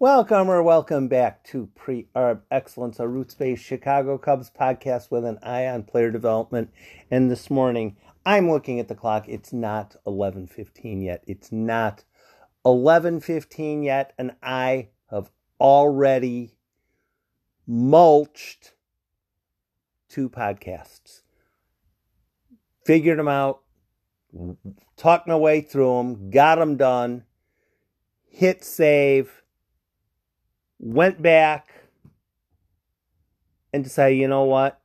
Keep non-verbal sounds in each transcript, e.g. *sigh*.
Welcome or welcome back to Pre Arb Excellence, a roots based Chicago Cubs podcast with an eye on player development. And this morning, I'm looking at the clock. It's not 11:15 yet. It's not 11:15 yet, and I have already mulched two podcasts. Figured them out, talked my way through them, got them done, hit save went back and decided, you know what?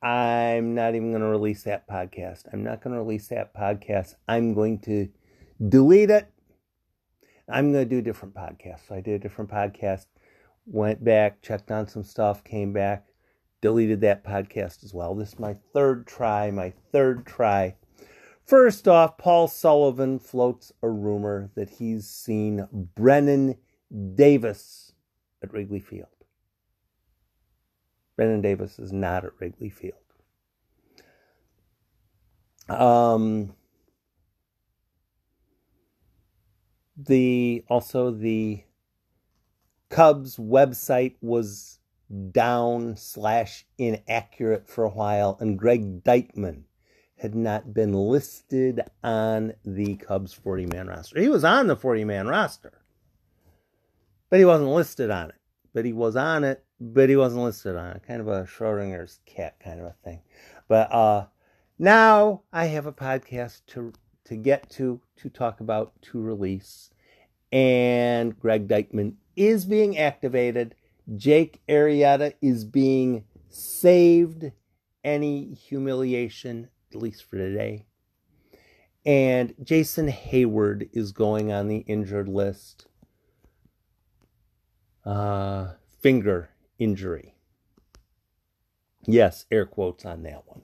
I'm not even going to release that podcast. I'm not going to release that podcast. I'm going to delete it. I'm going to do a different podcast. So I did a different podcast, went back, checked on some stuff, came back, deleted that podcast as well. This is my third try, my third try. First off, Paul Sullivan floats a rumor that he's seen Brennen Davis at Wrigley Field. Brendan Davis is not at Wrigley Field. Um, the also the Cubs website was down slash inaccurate for a while, and Greg Deichmann had not been listed on the Cubs 40 man roster. He was on the 40 man roster but he wasn't listed on it. But he was on it, but he wasn't listed on it. Kind of a Schrodinger's cat kind of a thing. But uh, now I have a podcast to to get to, to talk about, to release. And Greg Deichmann is being activated. Jake Arrieta is being saved any humiliation, at least for today. And Jason Heyward is going on the injured list uh, finger injury. Yes, air quotes on that one.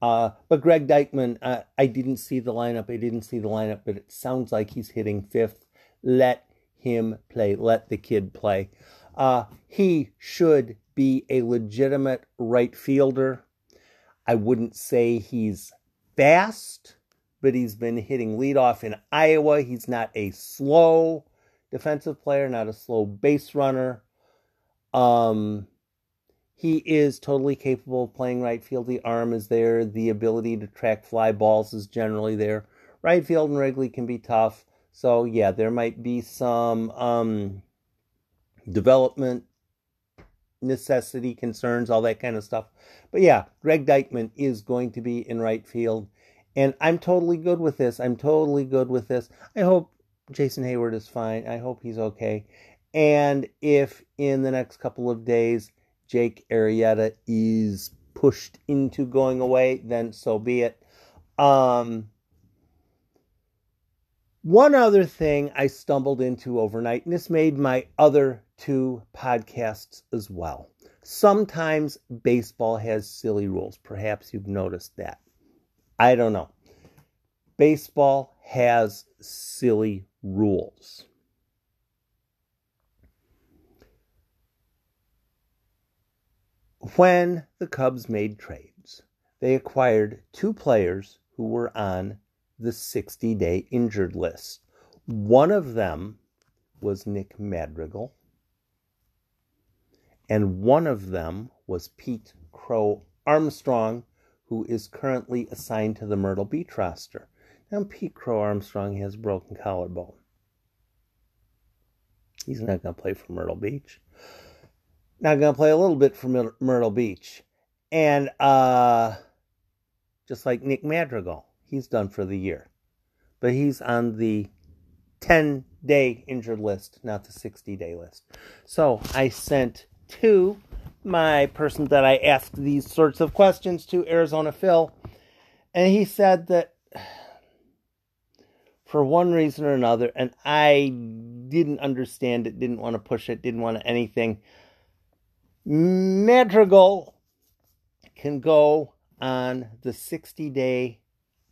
Uh, but Greg Deichmann, uh, I didn't see the lineup. I didn't see the lineup, but it sounds like he's hitting fifth. Let him play. Let the kid play. Uh, he should be a legitimate right fielder. I wouldn't say he's fast, but he's been hitting leadoff in Iowa. He's not a slow defensive player, not a slow base runner. Um, he is totally capable of playing right field. The arm is there. The ability to track fly balls is generally there. Right field and Wrigley can be tough. So, yeah, there might be some um, development necessity concerns, all that kind of stuff. But yeah, Greg Deichmann is going to be in right field. And I'm totally good with this. I'm totally good with this. I hope Jason Heyward is fine. I hope he's okay. And if in the next couple of days Jake Arrieta is pushed into going away, then so be it. Um, one other thing I stumbled into overnight, and this made my other two podcasts as well. Sometimes baseball has silly rules. Perhaps you've noticed that. I don't know. Baseball has silly rules. When the Cubs made trades, they acquired two players who were on the 60 day injured list. One of them was Nick Madrigal, and one of them was Pete Crow Armstrong, who is currently assigned to the Myrtle Beach roster. And Pete Crow Armstrong has a broken collarbone. He's not going to play for Myrtle Beach. Not going to play a little bit for Myrtle Beach. And uh, just like Nick Madrigal, he's done for the year. But he's on the 10 day injured list, not the 60 day list. So I sent to my person that I asked these sorts of questions to, Arizona Phil, and he said that for one reason or another, and I didn't understand it, didn't want to push it, didn't want anything. Madrigal can go on the 60 day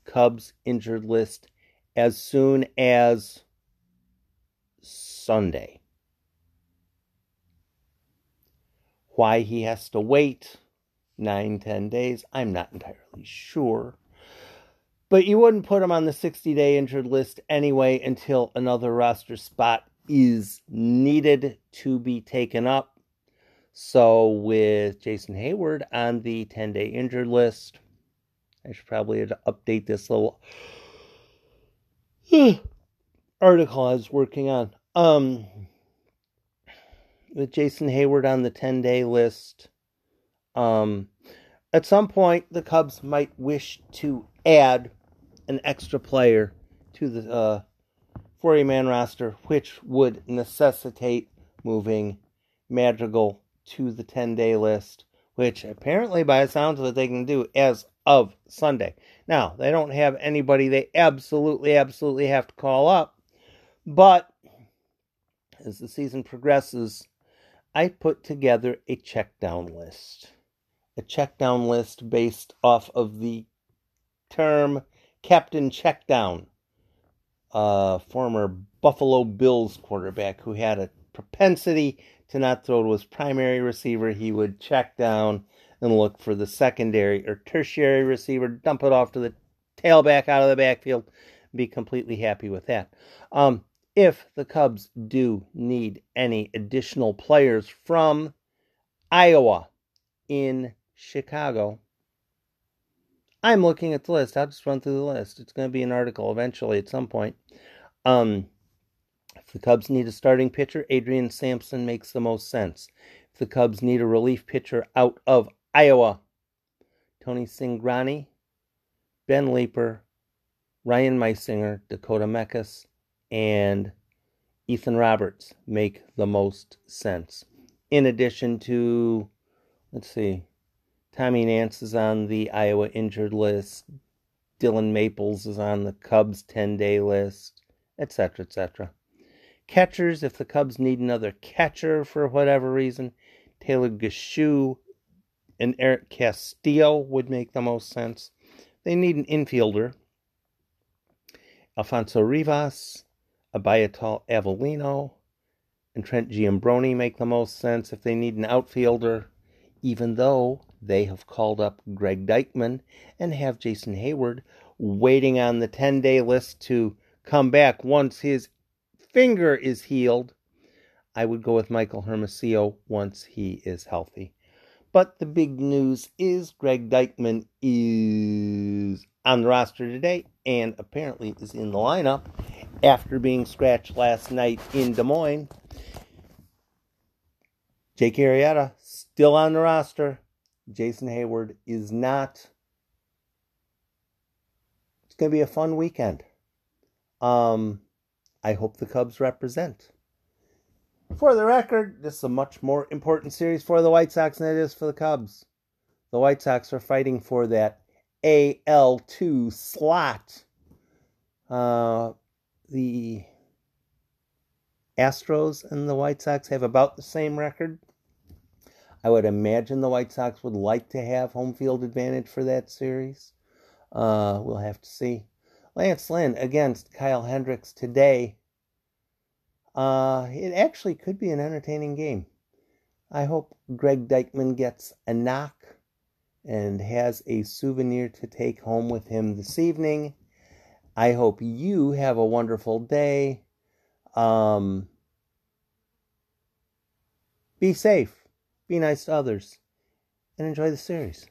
Cubs injured list as soon as Sunday. Why he has to wait nine, ten days, I'm not entirely sure. But you wouldn't put him on the 60 day injured list anyway until another roster spot is needed to be taken up. So, with Jason Heyward on the 10 day injured list, I should probably update this little *sighs* article I was working on. Um, with Jason Heyward on the 10 day list, um, at some point the Cubs might wish to add an extra player to the uh, 40 man roster, which would necessitate moving Madrigal to the 10 day list, which apparently, by the sounds of it, they can do as of Sunday. Now, they don't have anybody they absolutely, absolutely have to call up, but as the season progresses, I put together a check down list. A check down list based off of the term Captain Checkdown, a former Buffalo Bills quarterback who had a propensity to not throw to his primary receiver. He would check down and look for the secondary or tertiary receiver, dump it off to the tailback out of the backfield, be completely happy with that. Um, if the Cubs do need any additional players from Iowa in Chicago, I'm looking at the list. I'll just run through the list. It's going to be an article eventually at some point. Um, if the Cubs need a starting pitcher, Adrian Sampson makes the most sense. If the Cubs need a relief pitcher out of Iowa, Tony Singrani, Ben Leeper, Ryan Meisinger, Dakota Mekkes, and Ethan Roberts make the most sense. In addition to, let's see, Tommy Nance is on the Iowa injured list. Dylan Maples is on the Cubs 10 day list, etc., etc. Catchers, if the Cubs need another catcher for whatever reason, Taylor Gushue and Erick Castillo would make the most sense. They need an infielder. Alfonso Rivas, Abiatal Avelino, and Trent Giambrone make the most sense if they need an outfielder, even though they have called up Greg Deichmann and have Jason Heyward waiting on the 10 day list to come back once his finger is healed. I would go with Michael Hermosillo once he is healthy. But the big news is Greg Deichmann is on the roster today and apparently is in the lineup after being scratched last night in Des Moines. Jake Arrieta still on the roster. Jason Heyward is not. It's going to be a fun weekend. Um, I hope the Cubs represent. For the record, this is a much more important series for the White Sox than it is for the Cubs. The White Sox are fighting for that AL2 slot. Uh, the Astros and the White Sox have about the same record. I would imagine the White Sox would like to have home field advantage for that series. Uh, we'll have to see. Lance Lynn against Kyle Hendricks today. Uh, it actually could be an entertaining game. I hope Greg Deichmann gets a knock and has a souvenir to take home with him this evening. I hope you have a wonderful day. Um, be safe. Be nice to others and enjoy the series.